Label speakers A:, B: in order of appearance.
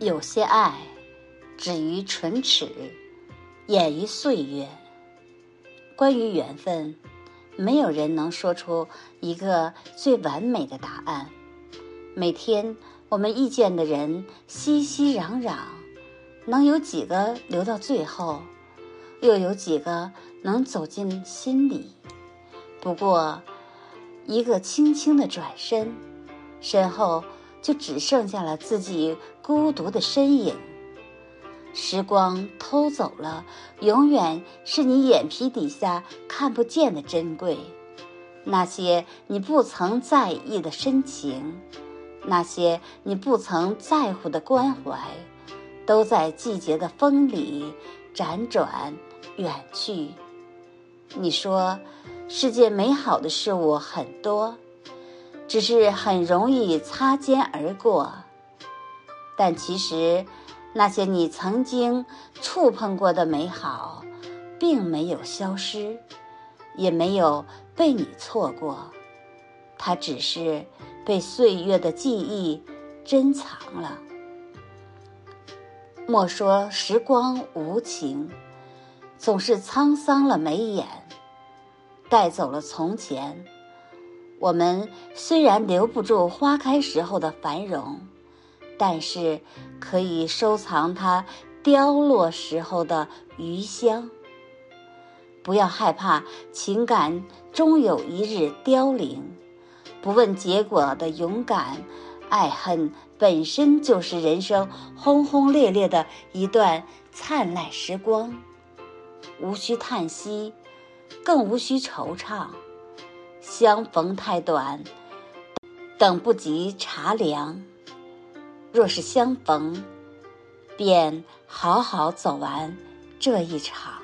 A: 有些爱，止于唇齿，掩于岁月。关于缘分，没有人能说出一个最完美的答案。每天我们遇见的人熙熙攘攘，能有几个留到最后？又有几个能走进心里？不过，一个轻轻的转身，身后。就只剩下了自己孤独的身影。时光偷走了，永远是你眼皮底下看不见的珍贵。那些你不曾在意的深情，那些你不曾在乎的关怀，都在季节的风里辗转远去。你说，世界美好的事物很多。只是很容易擦肩而过，但其实那些你曾经触碰过的美好，并没有消失，也没有被你错过，它只是被岁月的记忆珍藏了。莫说时光无情，总是沧桑了眉眼，带走了从前。我们虽然留不住花开时候的繁荣，但是可以收藏它凋落时候的余香。不要害怕情感终有一日凋零，不问结果的勇敢，爱恨本身就是人生轰轰烈烈的一段灿烂时光，无需叹息，更无需惆怅。相逢太短，等不及茶凉。若是相逢，便好好走完这一场。